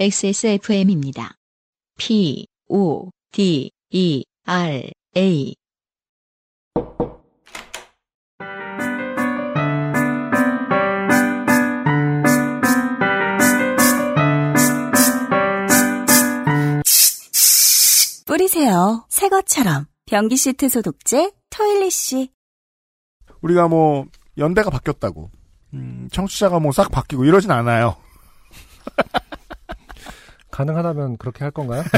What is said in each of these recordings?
XSFM입니다. P, O, D, E, R, A. 뿌리세요. 새 것처럼. 변기 시트 소독제 토일리쉬. 우리가 뭐 연대가 바뀌었다고 음, 청취자가 뭐 싹 바뀌고 이러진 않아요. 가능하다면 그렇게 할 건가요?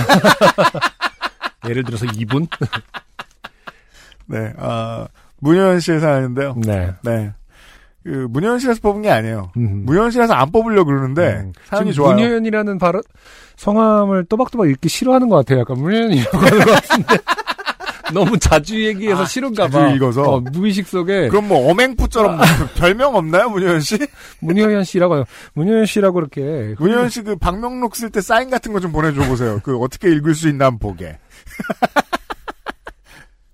예를 들어서 2분? 네, 아 문효연실에서 하는데요. 네. 네, 그 문효연실에서 뽑은 게 아니에요. 음. 문효연실에서 안 뽑으려 그러는데 음. 사연이 좋아요. 문효연이라는 발음, 성함을 또박또박 읽기 싫어하는 것 같아요. 약간 문효연이라고 하는 것 같은데. 너무 자주 얘기해서 아, 싫은가 자주 봐. 읽어서? 어, 무의식 속에 그럼 뭐 어맹푸처럼 아. 그 별명 없나요, 문효연 씨? 문효연 씨라고 해요. 문효연 씨라고 이렇게. 문효연 씨그 방명록 쓸 때 사인 같은 거 좀 보내줘 보세요. 그 어떻게 읽을 수 있나 한번 보게.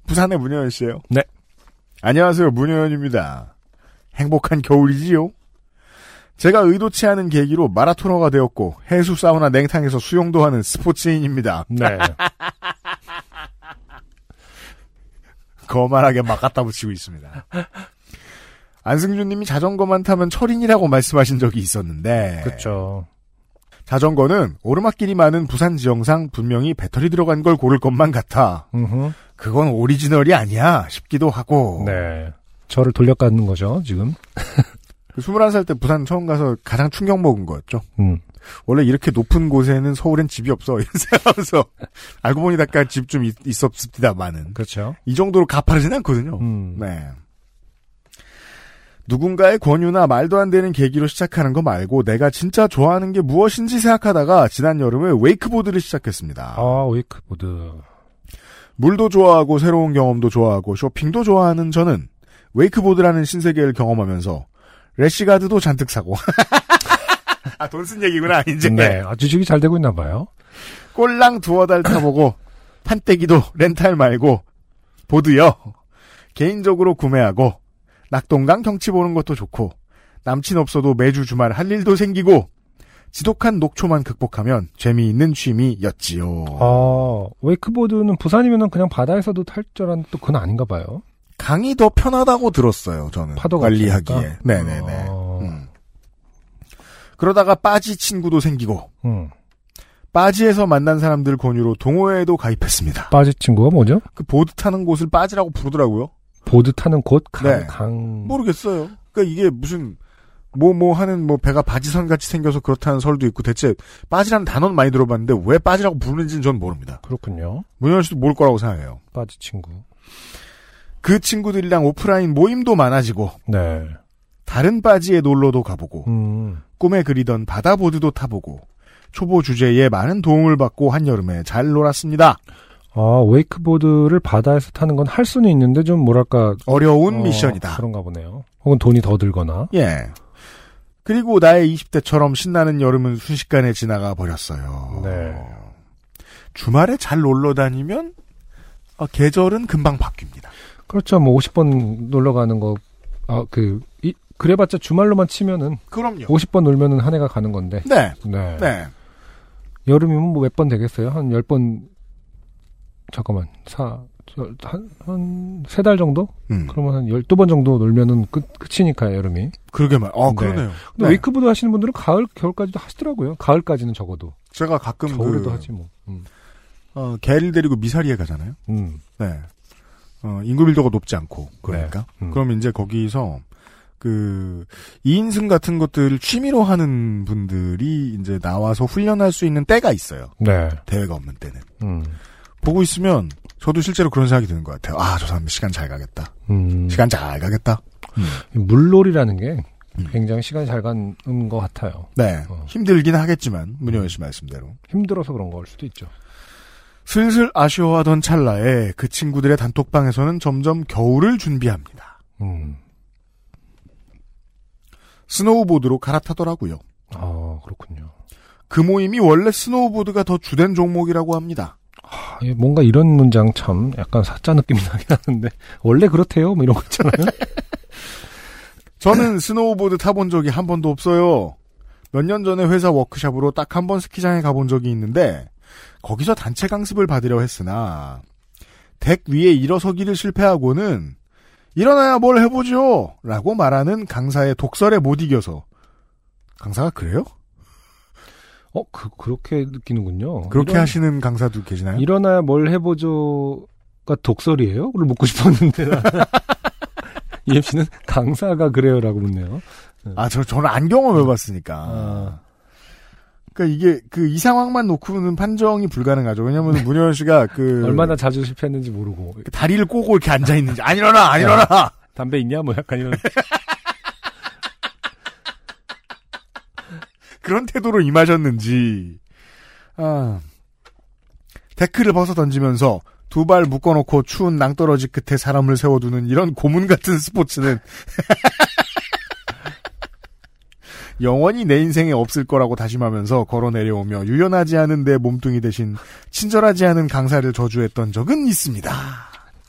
부산의 문효연 씨예요. 네. 안녕하세요, 문효연입니다. 행복한 겨울이지요? 제가 의도치 않은 계기로 마라토너가 되었고 해수 사우나 냉탕에서 수영도 하는 스포츠인입니다. 네. 거만하게 막 갖다 붙이고 있습니다. 안승준님이 자전거만 타면 철인이라고 말씀하신 적이 있었는데 그렇죠. 자전거는 오르막길이 많은 부산 지형상 분명히 배터리 들어간 걸 고를 것만 같아. 음흠. 그건 오리지널이 아니야 싶기도 하고. 네. 저를 돌려깎는 거죠, 지금. 그 21살 때 부산 처음 가서 가장 충격 먹은 거였죠. 음. 원래 이렇게 높은 곳에는 서울엔 집이 없어. 이런 생각하면서 알고 보니 약간 집좀 있었습니다만은. 그렇죠. 이 정도로 가파르진 않거든요. 음. 네. 누군가의 권유나 말도 안 되는 계기로 시작하는 거 말고 내가 진짜 좋아하는 게 무엇인지 생각하다가 지난 여름에 웨이크보드를 시작했습니다. 아, 웨이크보드. 물도 좋아하고 새로운 경험도 좋아하고 쇼핑도 좋아하는 저는 웨이크보드라는 신세계를 경험하면서 래시가드도 잔뜩 사고 아 돈 쓴 얘기구나 이제 네. 아, 주식이 잘 되고 있나 봐요. 꼴랑 두어 달 타보고 판때기도 렌탈 말고 보드요 개인적으로 구매하고 낙동강 경치 보는 것도 좋고 남친 없어도 매주 주말 할 일도 생기고 지독한 녹초만 극복하면 재미있는 취미였지요. 아, 웨이크보드는 부산이면은 그냥 바다에서도 탈 줄 알았는데 또 그건 아닌가 봐요. 강이 더 편하다고 들었어요. 저는 파도가 관리하기에. 네네네. 어. 음. 그러다가 빠지 친구도 생기고 음. 빠지에서 만난 사람들 권유로 동호회에도 가입했습니다. 빠지 친구가 뭐죠? 그 보드 타는 곳을 빠지라고 부르더라고요. 보드 타는 곳? 강, 네. 강. 모르겠어요. 그러니까 이게 무슨 뭐뭐 하는 뭐 배가 바지선 같이 생겨서 그렇다는 설도 있고 대체 빠지라는 단어는 많이 들어봤는데 왜 빠지라고 부르는지는 전 모릅니다. 그렇군요. 문현 씨도 모를 거라고 생각해요. 빠지 친구. 그 친구들이랑 오프라인 모임도 많아지고 네. 다른 빠지에 놀러도 가보고 음. 꿈에 그리던 바다보드도 타보고 초보 주제에 많은 도움을 받고 한여름에 잘 놀았습니다. 아, 웨이크보드를 바다에서 타는 건 할 수는 있는데 좀 뭐랄까. 어려운 어, 미션이다. 그런가 보네요. 혹은 돈이 더 들거나. 예. 그리고 나의 20대처럼 신나는 여름은 순식간에 지나가 버렸어요. 네. 주말에 잘 놀러 다니면 어, 계절은 금방 바뀝니다. 그렇죠. 뭐 50번 놀러 가는 거, 아, 그, 이, 그래봤자 주말로만 치면은 그럼요. 50번 놀면은 한 해가 가는 건데. 네. 네. 네. 여름이면 뭐 몇 번 되겠어요? 한 10번, 잠깐만, 사, 저, 한, 한, 세 달 정도? 음. 그러면 한 12번 정도 놀면은 끝, 끝이니까, 여름이. 그러게 말. 어, 네. 그러네요. 근데 네. 웨이크보드 하시는 분들은 가을, 겨울까지도 하시더라고요. 가을까지는 적어도. 제가 가끔 겨울에도 그, 하지 뭐. 음. 어, 개를 데리고 미사리에 가잖아요. 음. 네. 어, 인구 밀도가 높지 않고 그러니까. 네. 음. 그럼 이제 거기서 그 2인승 같은 것들을 취미로 하는 분들이 이제 나와서 훈련할 수 있는 때가 있어요. 네. 대회가 없는 때는. 음. 보고 있으면 저도 실제로 그런 생각이 드는 것 같아요. 아, 저 사람 시간 잘 가겠다. 음. 시간 잘 가겠다. 물놀이라는 게 음. 굉장히 시간이 잘 가는 것 같아요. 네. 어. 힘들긴 하겠지만 문효연 씨 말씀대로. 힘들어서 그런 걸 수도 있죠. 슬슬 아쉬워하던 찰나에 그 친구들의 단톡방에서는 점점 겨울을 준비합니다. 음. 스노우보드로 갈아타더라고요. 아, 그렇군요. 그 모임이 원래 스노우보드가 더 주된 종목이라고 합니다. 아, 예, 뭔가 이런 문장 참 약간 사짜 느낌이 나긴 하는데 원래 그렇대요 뭐 이런 거 있잖아요. 저는 스노우보드 타본 적이 한 번도 없어요. 몇 년 전에 회사 워크샵으로 딱 한 번 스키장에 가본 적이 있는데 거기서 단체 강습을 받으려 했으나 덱 위에 일어서기를 실패하고는 일어나야 뭘 해보죠 라고 말하는 강사의 독설에 못 이겨서 강사가 그래요? 어, 그, 그렇게 느끼는군요. 그렇게 일어나- 하시는 강사도 계시나요? 일어나야 뭘 해보죠가 독설이에요? 그걸 묻고 싶었는데. EMC는 강사가 그래요라고 묻네요. 아, 저, 저는 안 경험해봤으니까. 아. 그니까 이게 그 이 상황만 놓고는 판정이 불가능하죠. 왜냐면 문효연 씨가 그. 얼마나 자주 실패했는지 모르고. 다리를 꼬고 이렇게 앉아 있는지. 안 일어나! 안 일어나! 담배 있냐? 뭐 약간 이런. 그런 태도로 임하셨는지. 아. 데크를 벗어 던지면서 두 발 묶어놓고 추운 낭떠러지 끝에 사람을 세워두는 이런 고문 같은 스포츠는 영원히 내 인생에 없을 거라고 다짐하면서 걸어 내려오며 유연하지 않은 내 몸뚱이 대신 친절하지 않은 강사를 저주했던 적은 있습니다.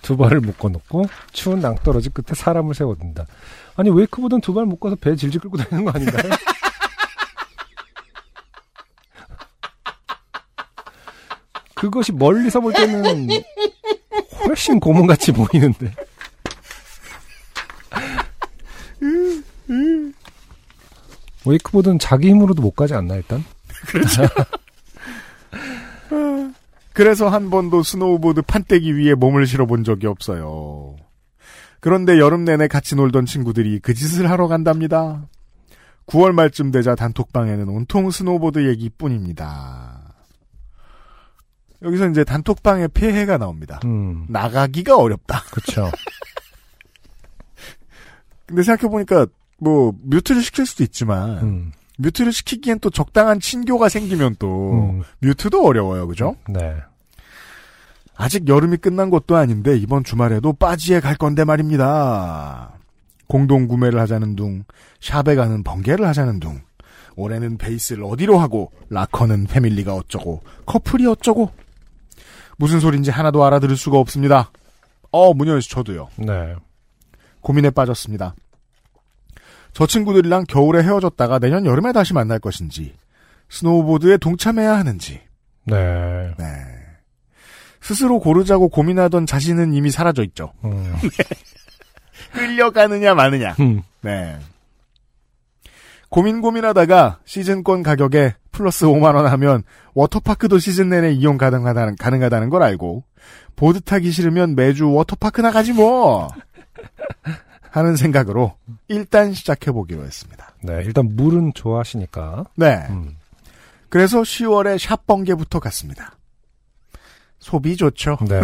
두 발을 묶어놓고 추운 낭떠러지 끝에 사람을 세워둔다. 아니 웨이크보드는 두발 묶어서 배 질질 끌고 다니는 거 아닌가요? 그것이 멀리서 볼 때는 훨씬 고문같이 보이는데. 웨이크보드는 자기 힘으로도 못 가지 않나 일단? 그래서 한 번도 스노우보드 판때기 위에 몸을 실어본 적이 없어요. 그런데 여름 내내 같이 놀던 친구들이 그 짓을 하러 간답니다. 9월 말쯤 되자 단톡방에는 온통 스노우보드 얘기뿐입니다. 여기서 이제 단톡방의 폐해가 나옵니다. 음, 나가기가 어렵다. 그렇죠. 근데 생각해 보니까 뭐 뮤트를 시킬 수도 있지만 음, 뮤트를 시키기엔 또 적당한 친교가 생기면 또 음, 뮤트도 어려워요. 그죠? 네. 아직 여름이 끝난 것도 아닌데 이번 주말에도 빠지에 갈 건데 말입니다. 공동 구매를 하자는 둥, 샵에 가는 번개를 하자는 둥. 올해는 베이스를 어디로 하고 라커는 패밀리가 어쩌고 커플이 어쩌고 무슨 소린지 하나도 알아들을 수가 없습니다. 어 문효연 씨 저도요. 네. 고민에 빠졌습니다. 저 친구들이랑 겨울에 헤어졌다가 내년 여름에 다시 만날 것인지 스노우보드에 동참해야 하는지 네. 네. 스스로 고르자고 고민하던 자신은 이미 사라져 있죠. 음. 끌려가느냐 마느냐. 음. 네. 고민 고민하다가 시즌권 가격에 플러스 5만 원 하면 워터파크도 시즌 내내 이용 가능하다는, 가능하다는 걸 알고 보드 타기 싫으면 매주 워터파크 나가지 뭐 하는 생각으로 일단 시작해 보기로 했습니다. 네. 일단 물은 좋아하시니까. 네. 음. 그래서 10월에 샵 번개부터 갔습니다. 소비 좋죠. 네.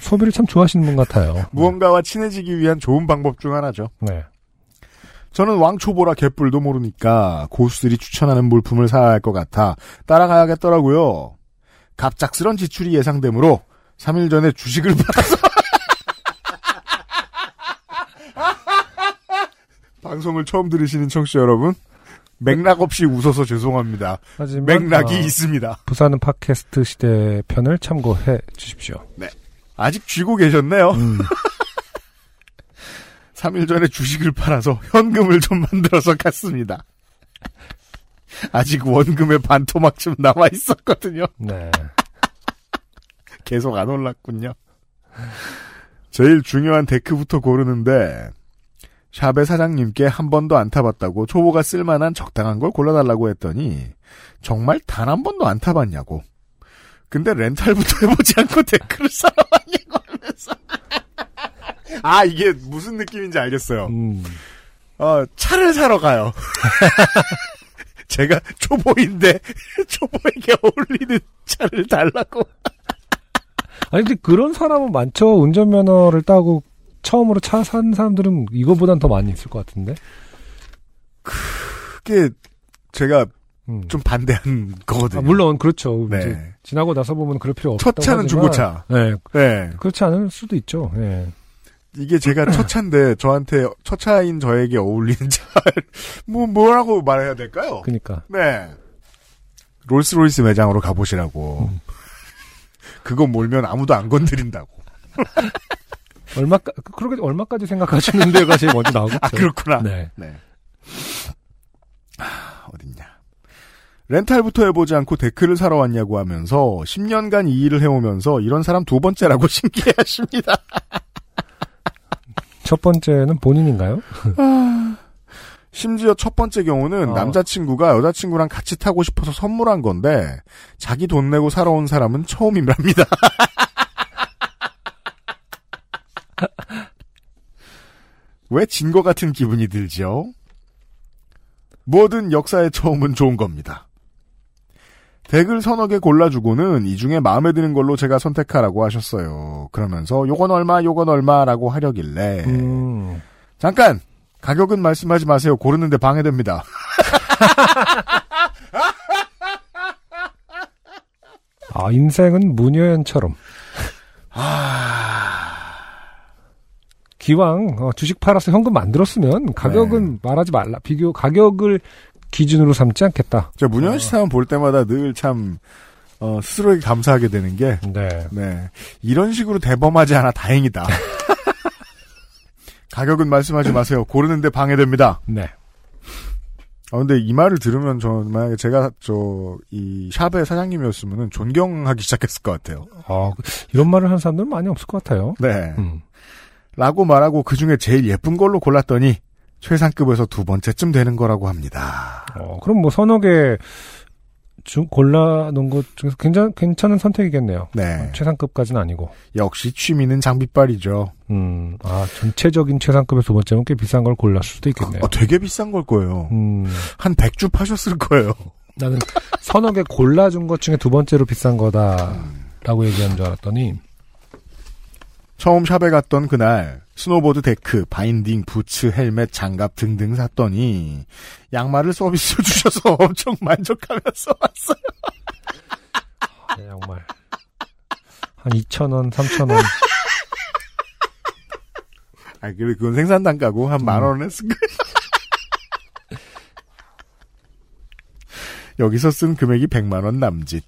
소비를 참 좋아하시는 분 같아요. 무언가와 친해지기 위한 좋은 방법 중 하나죠. 네. 저는 왕초보라 개뿔도 모르니까 고수들이 추천하는 물품을 사야 할 것 같아 따라가야겠더라고요. 갑작스런 지출이 예상되므로 3일 전에 주식을 팔아서 방송을 처음 들으시는 청취자 여러분 맥락 없이 웃어서 죄송합니다. 하지만 맥락이 어, 있습니다. 부산은 팟캐스트 시대 편을 참고해 주십시오. 아직 쥐고 계셨네요. 음. 3일 전에 주식을 팔아서 현금을 좀 만들어서 갔습니다. 아직 원금의 반토막쯤 남아 있었거든요. 네. 계속 안 올랐군요. 제일 중요한 데크부터 고르는데 샵의 사장님께 한 번도 안 타봤다고 초보가 쓸만한 적당한 걸 골라달라고 했더니 정말 단 한 번도 안 타봤냐고. 근데 렌탈부터 해보지 않고 데크를 사러 왔냐고 하면서. 아 이게 무슨 느낌인지 알겠어요. 음. 어, 차를 사러 가요. 제가 초보인데 초보에게 어울리는 차를 달라고. 아니 근데 그런 사람은 많죠. 운전면허를 따고 처음으로 차 산 사람들은 이거보단 더 많이 있을 것 같은데. 그게 제가 음. 좀 반대한 거거든요. 아, 물론 그렇죠. 네. 지나고 나서 보면 그럴 필요 첫 없다고 차는 하지만, 중고차. 네. 네. 그렇지 않을 수도 있죠. 네. 이게 제가 첫 차인데 저한테 첫 차인 저에게 어울리는 차. 뭐 뭐라고 말해야 될까요? 그러니까. 네. 롤스로이스 매장으로 가보시라고. 음. 그거 몰면 아무도 안 건드린다고. 얼마 그렇게 얼마까지 생각하시는 데가 제일 먼저 나오겠죠. 아 그렇구나. 네. 네. 아, 어딨냐. 렌탈부터 해보지 않고 데크를 사러 왔냐고 하면서 10년간 이 일을 해오면서 이런 사람 두 번째라고 신기해하십니다. 첫 번째는 본인인가요? 심지어 첫 번째 경우는 어. 남자친구가 여자친구랑 같이 타고 싶어서 선물한 건데 자기 돈 내고 사러 온 사람은 처음이랍니다. 왜진거 같은 기분이 들죠? 뭐든 역사의 처음은 좋은 겁니다. 덱을 서너 개 골라주고는 이 중에 마음에 드는 걸로 제가 선택하라고 하셨어요. 그러면서 요건 얼마, 요건 얼마라고 하려길래 음, 잠깐 가격은 말씀하지 마세요. 고르는데 방해됩니다. 아, 인생은 문효연처럼. 기왕 어, 주식 팔아서 현금 만들었으면 가격은 말하지 말라. 비교 가격을 기준으로 삼지 않겠다. 저 문현 씨 사연 볼 때마다 늘참 어, 스스로에게 감사하게 되는 게 네. 네. 이런 식으로 대범하지 않아 다행이다. 가격은 말씀하지 마세요. 고르는데 방해됩니다. 네. 아 근데 이 말을 들으면 저는 만약에 제가 저 이 샵의 사장님이었으면 존경하기 시작했을 것 같아요. 아, 이런 말을 하는 사람들은 많이 없을 것 같아요. 네. 음. 라고 말하고 그 중에 제일 예쁜 걸로 골랐더니 최상급에서 두 번째쯤 되는 거라고 합니다. 어, 그럼 뭐 서너 개 중, 골라놓은 것 중에서 굉장히 괜찮은 선택이겠네요. 네. 최상급까지는 아니고. 역시 취미는 장비빨이죠. 음, 아, 전체적인 최상급에서 두 번째면 꽤 비싼 걸 골랐을 수도 있겠네요. 어, 되게 비싼 걸 거예요. 음, 한 100주 파셨을 거예요. 나는 서너 개 골라준 것 중에 두 번째로 비싼 거다라고 얘기한 줄 알았더니, 처음 샵에 갔던 그날 스노보드 데크, 바인딩, 부츠, 헬멧, 장갑 등등 샀더니 양말을 서비스로 주셔서 엄청 만족하면서 왔어요. 네, 정말. 한 2,000원, 3,000원. 아, 그래 그건 생산 단가고 한 만 원 했을 거예요. 여기서 쓴 금액이 100만 원 남짓.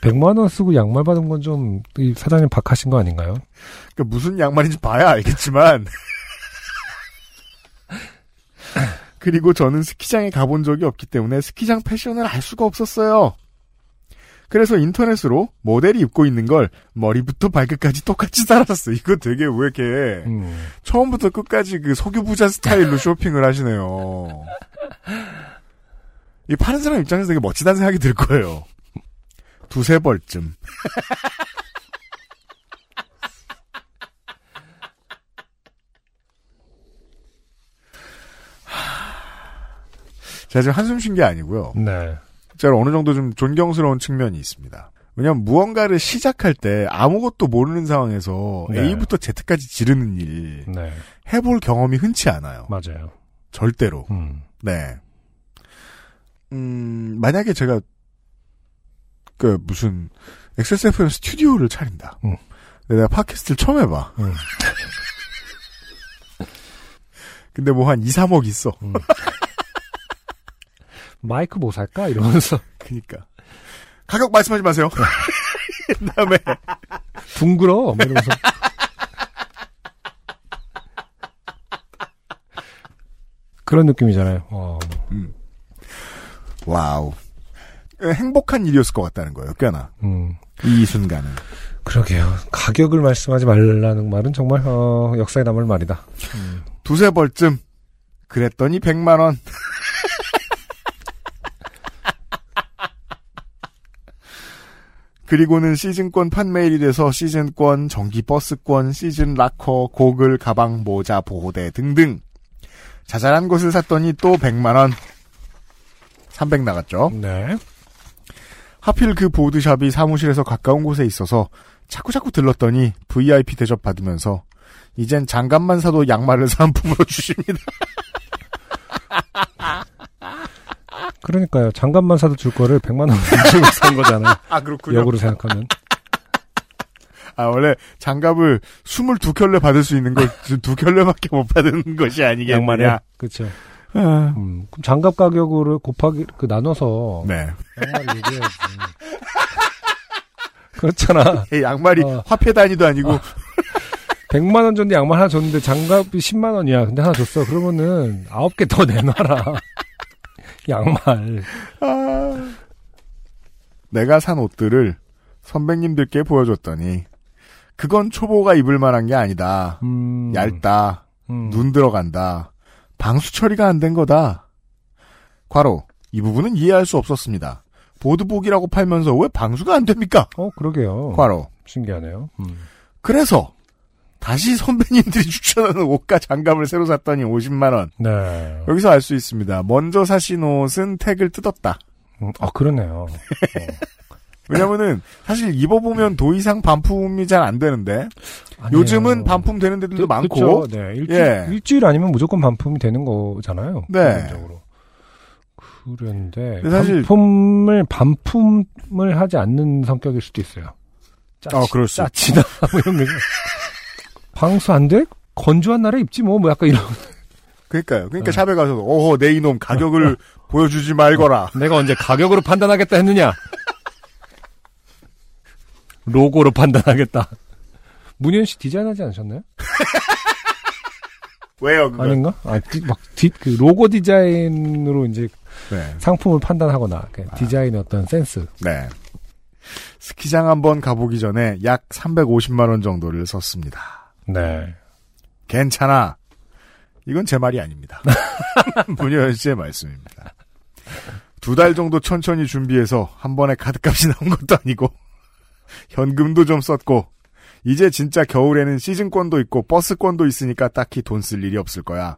100만 원 쓰고 양말 받은 건 좀, 이 사장님 박하신 거 아닌가요? 그러니까 무슨 양말인지 봐야 알겠지만. 그리고 저는 스키장에 가본 적이 없기 때문에 스키장 패션을 알 수가 없었어요. 그래서 인터넷으로 모델이 입고 있는 걸 머리부터 발끝까지 똑같이 따라샀어. 이거 되게 왜 이렇게 음. 처음부터 처음부터 끝까지 그 석유 부자 스타일로 쇼핑을 하시네요. 이 파는 사람 입장에서 되게 멋지다는 생각이 들 거예요. 두세 벌쯤. 제가 지금 한숨 쉰 게 아니고요. 네. 제가 어느 정도 좀 존경스러운 측면이 있습니다. 왜냐면 무언가를 시작할 때 아무것도 모르는 상황에서 네. A부터 Z까지 지르는 일 네. 해볼 경험이 흔치 않아요. 맞아요. 절대로. 음. 네. 음, 만약에 제가, 그, 무슨, XSFM 스튜디오를 차린다. 음. 근데 내가 팟캐스트를 처음 해봐. 음. 근데 뭐 한 2, 3억 있어. 음. 마이크 뭐 살까? 이러면서. 그니까. 가격 말씀하지 마세요. 그 다음에, 둥그러. 뭐 이러면서. 그런 느낌이잖아요. 어. 와우. 행복한 일이었을 것 같다는 거예요, 꽤나. 음. 이 순간은. 그러게요. 가격을 말씀하지 말라는 말은 정말 어, 역사에 남을 말이다. 두세 벌쯤. 그랬더니 100만 원. 그리고는 시즌권 판매일이 돼서 시즌권, 정기 버스권, 시즌 락커, 고글, 가방, 모자, 보호대 등등. 자잘한 것을 샀더니 또 100만 원. 300 나갔죠. 네. 하필 그 보드샵이 사무실에서 가까운 곳에 있어서 자꾸자꾸 들렀더니 VIP 대접 받으면서 이젠 장갑만 사도 양말을 사은품으로 주십니다. 그러니까요. 장갑만 사도 줄 거를 100만 원 주고 산 거잖아요. 아 그렇군요. 역으로 생각하면. 아 원래 장갑을 22켤레 받을 수 있는 걸 두 켤레밖에 못 받는 것이 아니겠느냐. 양말에. 그렇죠. 아, 음, 그럼 장갑 가격으로 곱하기 그 나눠서 네. 양말 얘기해야지. 그렇잖아. 이 양말이 어. 화폐 단위도 아니고 100만 원 줬는데 양말 하나 줬는데 장갑이 10만 원이야. 근데 하나 줬어. 그러면은 9개 더 내놔라. 양말. 아, 내가 산 옷들을 선배님들께 보여줬더니 그건 초보가 입을 만한 게 아니다. 음. 얇다. 음. 눈 들어간다. 방수 처리가 안 된 거다. 과로 이 부분은 이해할 수 없었습니다. 보드복이라고 팔면서 왜 방수가 안 됩니까? 어, 그러게요. 과로. 신기하네요. 음. 그래서 다시 선배님들이 추천하는 옷과 장갑을 새로 샀더니 50만 원. 네. 여기서 알 수 있습니다. 먼저 사신 옷은 택을 뜯었다. 음, 아, 그러네요. 왜냐면은 사실 입어보면 더 이상 반품이 잘 안 되는데 아니에요. 요즘은 반품 되는 데들도 그- 많고 그쵸. 네. 일주일, 예. 일주일 아니면 무조건 반품이 되는 거잖아요. 네. 기본적으로. 그런데 사실- 반품을 반품을 하지 않는 성격일 수도 있어요. 짜치, 어, 그럴 수 짜치다 뭐 이런 거. 방수 안 돼? 건조한 날에 입지 뭐, 뭐 약간 이런. 그러니까요. 그러니까 네. 샵에 가서 오호 내 이놈 가격을 보여주지 말거라. 내가 언제 가격으로 판단하겠다 했느냐? 로고로 판단하겠다. 문현 씨 디자인하지 않으셨나요? 왜요? 그거? 아닌가? 아, 디, 막, 디, 그 로고 디자인으로 이제 네. 상품을 판단하거나, 그 디자인의 어떤 센스. 네. 스키장 한번 가보기 전에 약 350만 원 정도를 썼습니다. 네. 괜찮아. 이건 제 말이 아닙니다. 문효연 씨의 말씀입니다. 두 달 정도 천천히 준비해서 한 번에 카드값이 나온 것도 아니고 현금도 좀 썼고 이제 진짜 겨울에는 시즌권도 있고 버스권도 있으니까 딱히 돈 쓸 일이 없을 거야.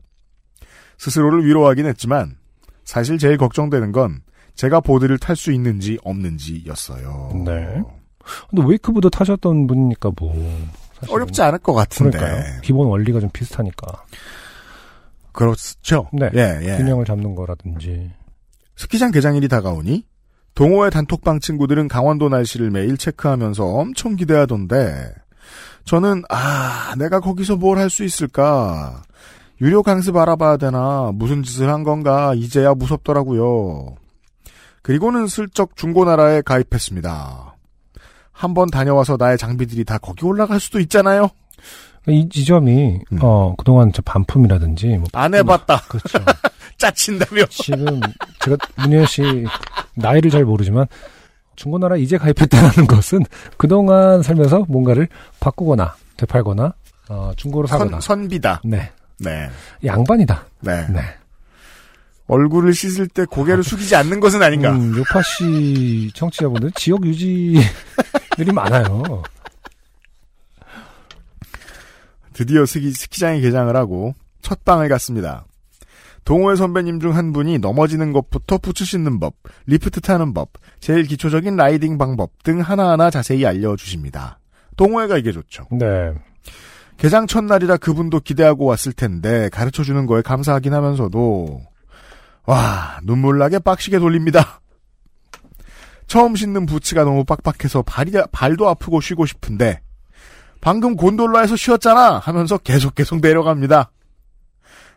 스스로를 위로하긴 했지만 사실 제일 걱정되는 건 제가 보드를 탈 수 있는지 없는지였어요. 네. 근데 웨이크보드 타셨던 분이니까 뭐. 어렵지 않을 것 같은데. 그러니까요. 기본 원리가 좀 비슷하니까. 그렇죠. 네. 예, 예. 균형을 잡는 거라든지. 스키장 개장일이 다가오니 동호회 단톡방 친구들은 강원도 날씨를 매일 체크하면서 엄청 기대하던데 저는 아 내가 거기서 뭘 할 수 있을까 유료 강습 알아봐야 되나 무슨 짓을 한 건가 이제야 무섭더라고요. 그리고는 슬쩍 중고나라에 가입했습니다. 한번 다녀와서 나의 장비들이 다 거기 올라갈 수도 있잖아요. 이 지점이, 음. 어, 그동안 저 반품이라든지, 뭐. 안 해봤다. 그렇죠. 짜친다며. 지금, 제가, 문현 씨, 나이를 잘 모르지만, 중고나라 이제 가입했다는 것은 그동안 살면서 뭔가를 바꾸거나, 되팔거나, 어, 중고로 사거나. 선, 선비다. 네. 네. 양반이다. 네. 네. 얼굴을 씻을 때 고개를 숙이지 않는 것은 아닌가. 음, 요파 씨 청취자분들 지역 유지들이 많아요. 드디어 스키, 스키장에 개장을 하고 첫 방을 갔습니다. 동호회 선배님 중 한 분이 넘어지는 것부터 부츠 신는 법, 리프트 타는 법, 제일 기초적인 라이딩 방법 등 하나하나 자세히 알려주십니다. 동호회가 이게 좋죠. 네. 개장 첫날이라 그분도 기대하고 왔을 텐데 가르쳐주는 거에 감사하긴 하면서도 와 눈물나게 빡시게 돌립니다. 처음 신는 부츠가 너무 빡빡해서 발이, 발도 아프고 쉬고 싶은데 방금 곤돌라에서 쉬었잖아 하면서 계속 계속 내려갑니다.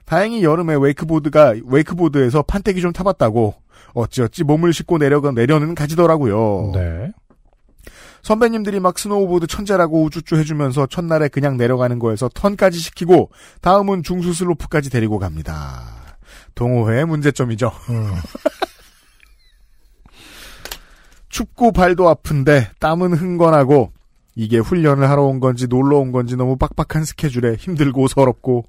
다행히 여름에 웨이크보드가 웨이크보드에서 판때기 좀 타봤다고 어찌어찌 몸을 싣고 내려가 내려는 가지더라고요. 네. 선배님들이 막 스노우보드 천재라고 우쭈쭈 해주면서 첫날에 그냥 내려가는 거에서 턴까지 시키고 다음은 중수 슬로프까지 데리고 갑니다. 동호회의 문제점이죠. 음. 춥고 발도 아픈데 땀은 흥건하고 이게 훈련을 하러 온 건지 놀러 온 건지 너무 빡빡한 스케줄에 힘들고 서럽고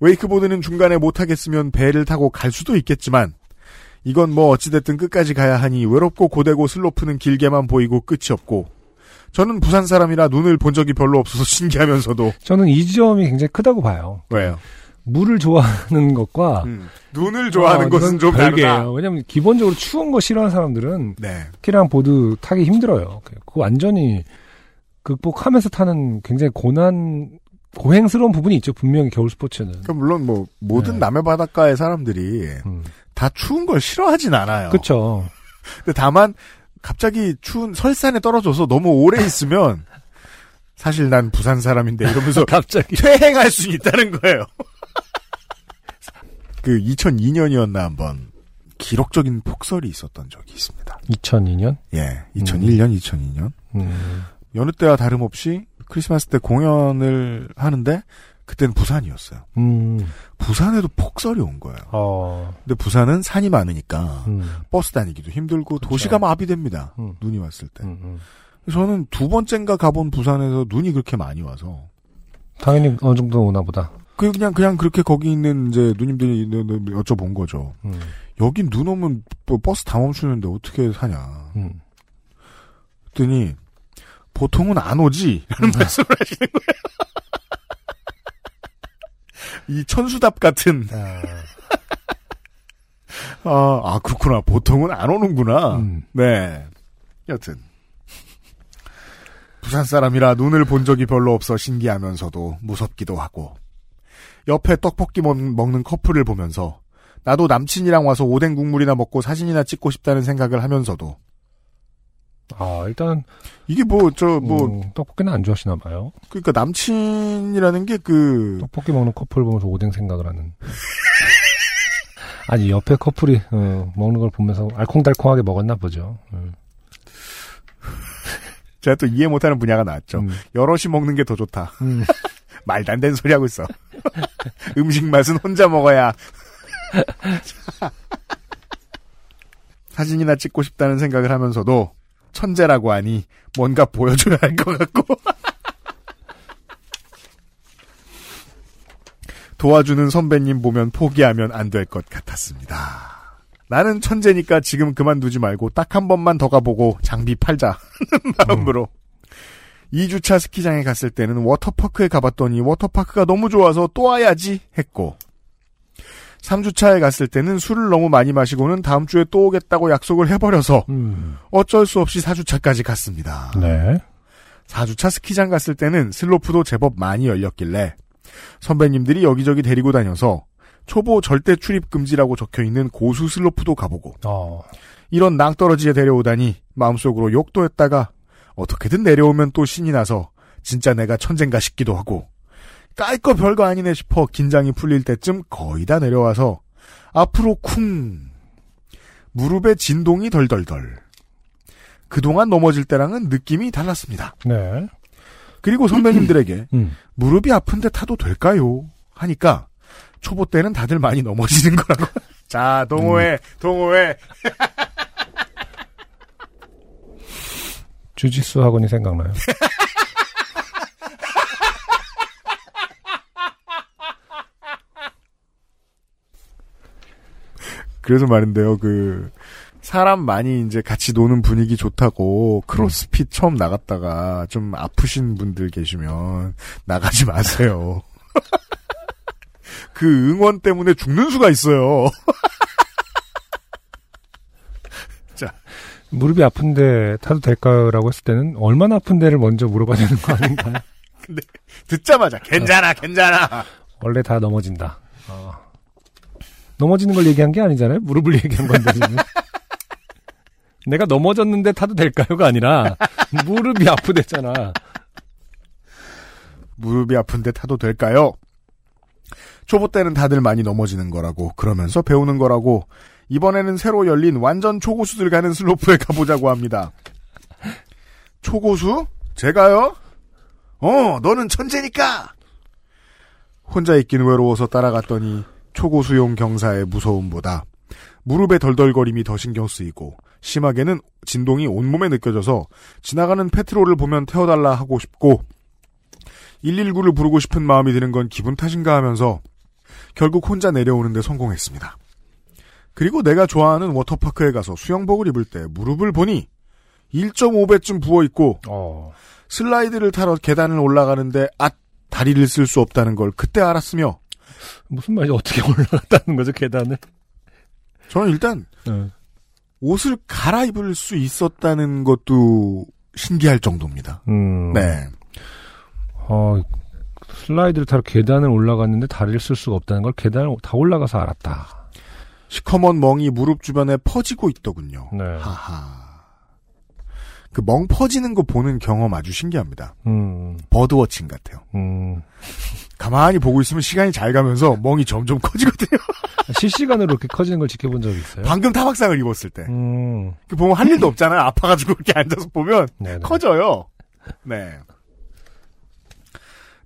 웨이크보드는 중간에 못하겠으면 배를 타고 갈 수도 있겠지만 이건 뭐 어찌됐든 끝까지 가야 하니 외롭고 고되고 슬로프는 길게만 보이고 끝이 없고 저는 부산 사람이라 눈을 본 적이 별로 없어서 신기하면서도 저는 이 점이 굉장히 크다고 봐요. 왜요? 물을 좋아하는 것과 음, 눈을 좋아하는 어, 것은 좀 별개예요. 다르다. 왜냐면 기본적으로 추운 거 싫어하는 사람들은 네. 스키랑 보드 타기 힘들어요. 그거 완전히 극복하면서 타는 굉장히 고난 고행스러운 부분이 있죠. 분명히 겨울 스포츠는. 그러니까 물론 뭐 모든 네. 남해 바닷가의 사람들이 음. 다 추운 걸 싫어하진 않아요. 그렇죠. 근데 다만 갑자기 추운 설산에 떨어져서 너무 오래 있으면 사실 난 부산 사람인데 이러면서 갑자기 퇴행할 수 있다는 거예요. 그 2002년이었나 한번 기록적인 폭설이 있었던 적이 있습니다. 2002년. 예, 2001년, 2002년 음. 여느 때와 다름없이 크리스마스 때 공연을 하는데 그땐 부산이었어요. 음, 부산에도 폭설이 온 거예요. 어, 근데 부산은 산이 많으니까 음, 버스 다니기도 힘들고 그쵸. 도시가 마비됩니다. 음. 눈이 왔을 때. 음, 음. 저는 두 번째인가 가본 부산에서 눈이 그렇게 많이 와서 당연히 어느 정도 오나 보다. 그 그냥 그냥 그렇게 거기 있는 이제 누님들이 여쭤본 거죠. 음, 여긴 눈 오면 뭐 버스 다 멈추는데 어떻게 사냐. 음. 그랬더니 보통은 안 오지 라는 말씀을 하시는 거예요. 이 천수답 같은 아, 아, 아 그렇구나 보통은 안 오는구나. 음. 네. 여튼 부산 사람이라 눈을 본 적이 별로 없어 신기하면서도 무섭기도 하고 옆에 떡볶이 먹, 먹는 커플을 보면서 나도 남친이랑 와서 오뎅 국물이나 먹고 사진이나 찍고 싶다는 생각을 하면서도 아, 일단, 이게 뭐저뭐 음, 떡볶이는 안 좋아하시나 봐요. 그러니까 남친이라는 게 그 떡볶이 먹는 커플 보면서 오뎅 생각을 하는. 아니, 옆에 커플이, 어, 먹는 걸 보면서 알콩달콩하게 먹었나 보죠. 음. 제가 또 이해 못하는 분야가 나왔죠. 음. 여럿이 먹는 게 더 좋다. 음. 말도 안 되는 소리 하고 있어. 음식 맛은 혼자 먹어야. 사진이나 찍고 싶다는 생각을 하면서도 천재라고 하니 뭔가 보여줘야 할 것 같고. 도와주는 선배님 보면 포기하면 안 될 것 같았습니다. 나는 천재니까 지금 그만두지 말고 딱 한 번만 더 가보고 장비 팔자 마음으로 2주차 스키장에 갔을 때는 워터파크에 가봤더니 워터파크가 너무 좋아서 또 와야지 했고 3주차에 갔을 때는 술을 너무 많이 마시고는 다음 주에 또 오겠다고 약속을 해버려서 음. 어쩔 수 없이 4주차까지 갔습니다. 네. 4주차 스키장 갔을 때는 슬로프도 제법 많이 열렸길래 선배님들이 여기저기 데리고 다녀서 초보 절대 출입 금지라고 적혀 있는 고수 슬로프도 가보고 어, 이런 낭떠러지에 데려오다니 마음속으로 욕도 했다가 어떻게든 내려오면 또 신이 나서 진짜 내가 천재인가 싶기도 하고 깔 거 별거 아니네 싶어 긴장이 풀릴 때쯤 거의 다 내려와서 앞으로 쿵 무릎에 진동이 덜덜덜 그동안 넘어질 때랑은 느낌이 달랐습니다. 네. 그리고 선배님들에게 음. 무릎이 아픈데 타도 될까요? 하니까 초보 때는 다들 많이 넘어지는 거라고. 자, 동호회, 동호회. 주짓수 학원이 생각나요. 그래서 말인데요, 그, 사람 많이 이제 같이 노는 분위기 좋다고 크로스핏 처음 나갔다가 좀 아프신 분들 계시면 나가지 마세요. 그 응원 때문에 죽는 수가 있어요. 무릎이 아픈데 타도 될까요?라고 했을 때는 얼마나 아픈데를 먼저 물어봐야 되는 거 아닌가요? 듣자마자 괜찮아, 괜찮아. 원래 다 넘어진다. 어. 넘어지는 걸 얘기한 게 아니잖아요. 무릎을 얘기한 건데. 내가 넘어졌는데 타도 될까요가 아니라 무릎이 아프댔잖아. 무릎이 아픈데 타도 될까요? 초보 때는 다들 많이 넘어지는 거라고 그러면서 배우는 거라고 이번에는 새로 열린 완전 초고수들 가는 슬로프에 가보자고 합니다. 초고수? 제가요? 어, 너는 천재니까! 혼자 있긴 외로워서 따라갔더니 초고수용 경사의 무서움보다 무릎의 덜덜거림이 더 신경 쓰이고 심하게는 진동이 온몸에 느껴져서 지나가는 페트롤을 보면 태워달라 하고 싶고 119를 부르고 싶은 마음이 드는 건 기분 탓인가 하면서 결국 혼자 내려오는데 성공했습니다. 그리고 내가 좋아하는 워터파크에 가서 수영복을 입을 때 무릎을 보니 1.5배쯤 부어있고 어. 슬라이드를 타러 계단을 올라가는데 앗 다리를 쓸 수 없다는 걸 그때 알았으며 무슨 말이 어떻게 올라갔다는 거죠 계단을? 저는 일단 어. 옷을 갈아입을 수 있었다는 것도 신기할 정도입니다. 음. 네. 어, 슬라이드를 타러 계단을 올라갔는데 다리를 쓸 수가 없다는 걸 계단을 다 올라가서 알았다. 시커먼 멍이 무릎 주변에 퍼지고 있더군요. 네. 하하. 그 멍 퍼지는 거 보는 경험 아주 신기합니다. 음, 버드워칭 같아요. 음. 가만히 보고 있으면 시간이 잘 가면서 멍이 점점 커지거든요. 실시간으로 그렇게 커지는 걸 지켜본 적이 있어요? 방금 타박상을 입었을 때. 음, 그 보면 할 일도 없잖아요. 아파가지고 이렇게 앉아서 보면 네네. 커져요. 네.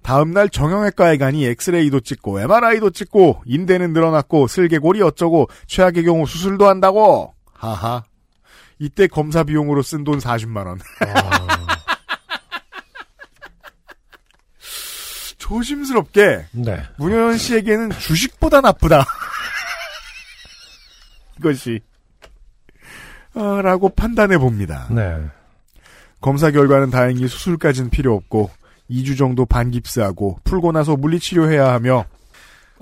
다음날 정형외과에 가니 엑스레이도 찍고 MRI도 찍고 인대는 늘어났고 슬개골이 어쩌고 최악의 경우 수술도 한다고. 하하. 이때 검사 비용으로 쓴 돈 40만 원. 조심스럽게 네. 문효연 씨에게는 주식보다 나쁘다. 이것이 어, 라고 판단해 봅니다. 네. 검사 결과는 다행히 수술까지는 필요 없고 2주 정도 반깁스하고 풀고 나서 물리치료해야 하며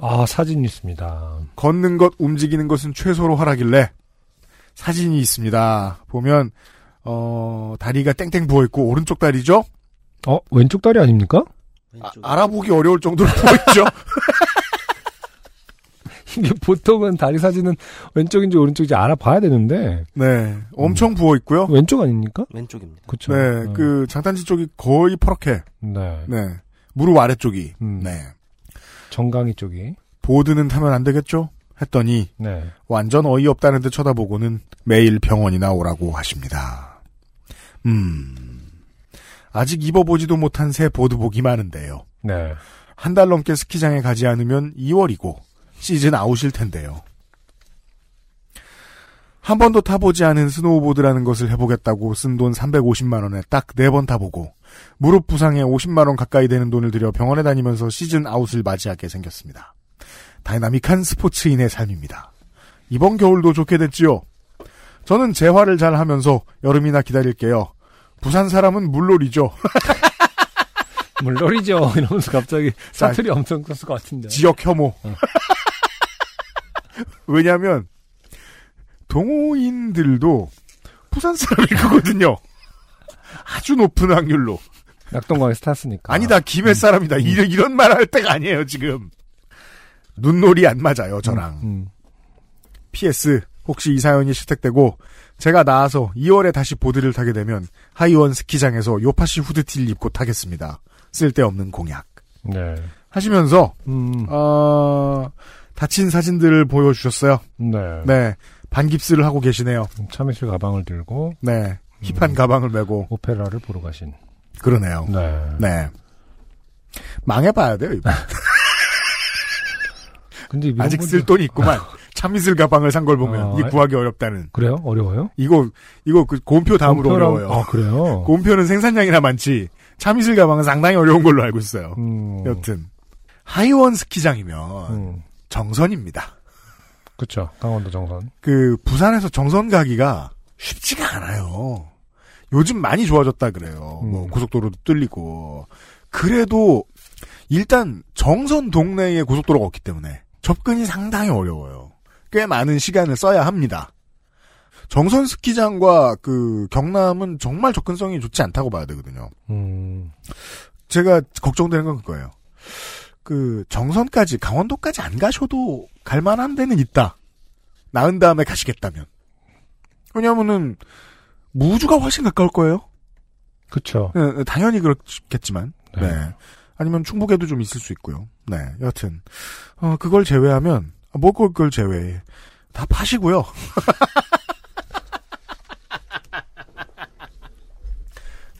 아, 사진 있습니다. 걷는 것, 움직이는 것은 최소로 하라길래 사진이 있습니다. 보면 어, 다리가 땡땡 부어 있고 오른쪽 다리죠? 어, 왼쪽 다리 아닙니까? 아, 알아보기 어려울 정도로 부어 있죠. 이게 보통은 다리 사진은 왼쪽인지 오른쪽인지 알아봐야 되는데 네, 엄청 부어 있고요. 왼쪽 아닙니까? 왼쪽입니다. 그렇죠. 네, 그 장단지 쪽이 거의 퍼렇게. 네. 네, 무릎 아래쪽이. 음. 네, 정강이 쪽이. 보드는 타면 안 되겠죠? 했더니 네. 완전 어이없다는 듯 쳐다보고는 매일 병원이나 오라고 하십니다. 음, 아직 입어보지도 못한 새 보드복이 많은데요. 네. 한 달 넘게 스키장에 가지 않으면 2월이고 시즌 아웃일 텐데요. 한 번도 타보지 않은 스노우보드라는 것을 해보겠다고 쓴 돈 350만 원에 딱 네 번 타보고 무릎 부상에 50만 원 가까이 되는 돈을 들여 병원에 다니면서 시즌 아웃을 맞이하게 생겼습니다. 다이나믹한 스포츠인의 삶입니다. 이번 겨울도 좋게 됐지요. 저는 재활을 잘 하면서 여름이나 기다릴게요. 부산 사람은 물놀이죠. 물놀이죠. 이러면서 갑자기 사투리 엄청 썼을 것 같은데. 지역 혐오. 왜냐하면 동호인들도 부산 사람일 거거든요. 아주 높은 확률로. 낙동강에서 탔으니까. 아니다 김해 사람이다. 이런 이런 말 할 때가 아니에요 지금. 눈놀이 안 맞아요 저랑. 음. PS 혹시 이 사연이 실택되고 제가 나와서 2월에 다시 보드를 타게 되면 하이원 스키장에서 요파시 후드티를 입고 타겠습니다. 쓸데없는 공약. 네. 하시면서 음. 어, 다친 사진들을 보여주셨어요. 네. 네. 반깁스를 하고 계시네요. 참외실 가방을 들고 네. 힙한 가방을 메고. 오페라를 보러 가신. 그러네요. 네. 네. 망해봐야 돼요, 이거. 근데 아직 쓸 돈이 있구만. 참이슬 가방을 산 걸 보면 어, 이게 구하기 어렵다는. 그래요? 어려워요? 이거, 이거 그 곰표 다음으로 곰표랑- 어려워요. 아, 그래요? 곰표는 생산량이나 많지. 참이슬 가방은 상당히 어려운 걸로 알고 있어요. 음. 여튼. 하이원 스키장이면 음. 정선입니다. 그쵸. 강원도 정선. 그 부산에서 정선 가기가 쉽지가 않아요. 요즘 많이 좋아졌다 그래요. 뭐 음. 고속도로도 뚫리고 그래도 일단 정선 동네에 고속도로가 없기 때문에 접근이 상당히 어려워요. 꽤 많은 시간을 써야 합니다. 정선 스키장과 그 경남은 정말 접근성이 좋지 않다고 봐야 되거든요. 음. 제가 걱정되는 건 그거예요. 그 정선까지 강원도까지 안 가셔도 갈 만한 데는 있다. 나은 다음에 가시겠다면. 왜냐면은 무주가 훨씬 가까울 거예요. 네, 당연히 그렇겠지만. 네. 네. 아니면 충북에도 좀 있을 수 있고요. 네. 여튼 어 그걸 제외하면 아, 뭐 그걸, 그걸 제외해. 다 파시고요.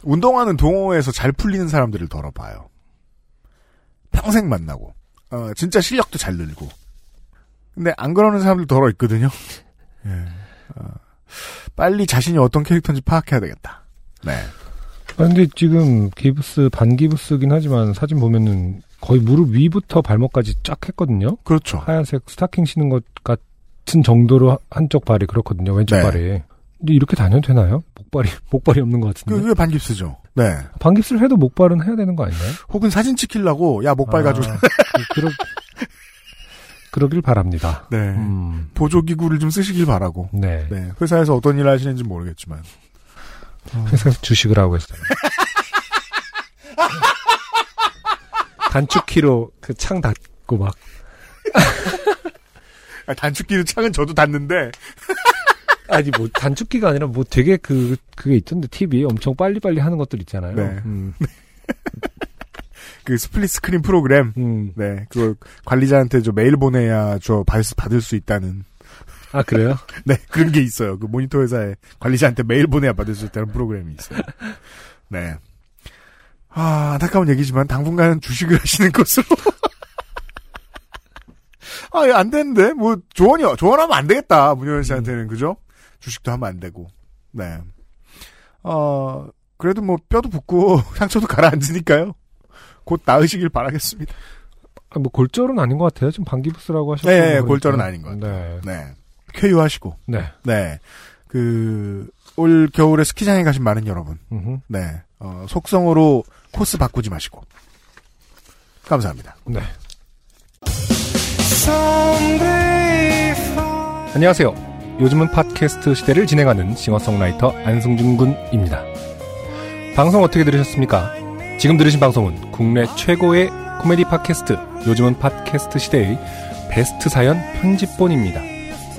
운동하는 동호회에서 잘 풀리는 사람들을 덜어봐요. 평생 만나고, 어, 진짜 실력도 잘 늘고. 근데 안 그러는 사람들 덜어 있거든요. 예. 어, 빨리 자신이 어떤 캐릭터인지 파악해야 되겠다. 네. 아, 근데 지금 기브스, 반기브스긴 하지만 사진 보면은 거의 무릎 위부터 발목까지 쫙 했거든요. 그렇죠. 하얀색 스타킹 신은 것 같은 정도로 하- 한쪽 발이 그렇거든요. 왼쪽 네. 발이. 근데 이렇게 다녀도 되나요? 목발이, 목발이 없는 것 같은데. 그게 반깁스죠. 네. 반깁스를 해도 목발은 해야 되는 거 아닌가요? 혹은 사진 찍히려고, 야, 목발 아, 가지고. 그- 그러, 그러길 바랍니다. 네. 음, 보조기구를 좀 쓰시길 바라고. 네. 네. 회사에서 어떤 일을 하시는지 모르겠지만. 회사에서 주식을 하고 있어요. 단축키로 그 창 닫고 막. 아, 단축키로 창은 저도 닫는데. 아니, 뭐, 단축키가 아니라 뭐 되게 그, 그게 있던데, TV 엄청 빨리빨리 하는 것들 있잖아요. 네. 음, 그 split screen 프로그램. 음. 네. 그 관리자한테 저 메일 보내야 저 받을 수 있다는. 아, 그래요? 네. 그런 게 있어요. 그 모니터 회사에 관리자한테 메일 보내야 받을 수 있다는 프로그램이 있어요. 네. 아, 안타까운 얘기지만 당분간은 주식을 하시는 것으로. 아, 이거 안 되는데? 뭐, 조언이요. 조언하면 안 되겠다. 문효연 씨한테는, 그죠? 주식도 하면 안 되고. 네. 어, 그래도 뭐, 뼈도 붓고, 상처도 가라앉으니까요. 곧 나으시길 바라겠습니다. 아, 뭐 골절은 아닌 것 같아요. 지금 방기부스라고 하셨고. 네, 네, 골절은 아닌 것 같아요. 네. 네. 쾌유하시고. 네. 네. 그, 올 겨울에 스키장에 가신 많은 여러분. 음흠. 네. 어, 속성으로 코스 바꾸지 마시고. 감사합니다. 네. 안녕하세요. 요즘은 팟캐스트 시대를 진행하는 싱어송라이터 안승준 군입니다. 방송 어떻게 들으셨습니까? 지금 들으신 방송은 국내 최고의 코미디 팟캐스트 요즘은 팟캐스트 시대의 베스트 사연 편집본입니다.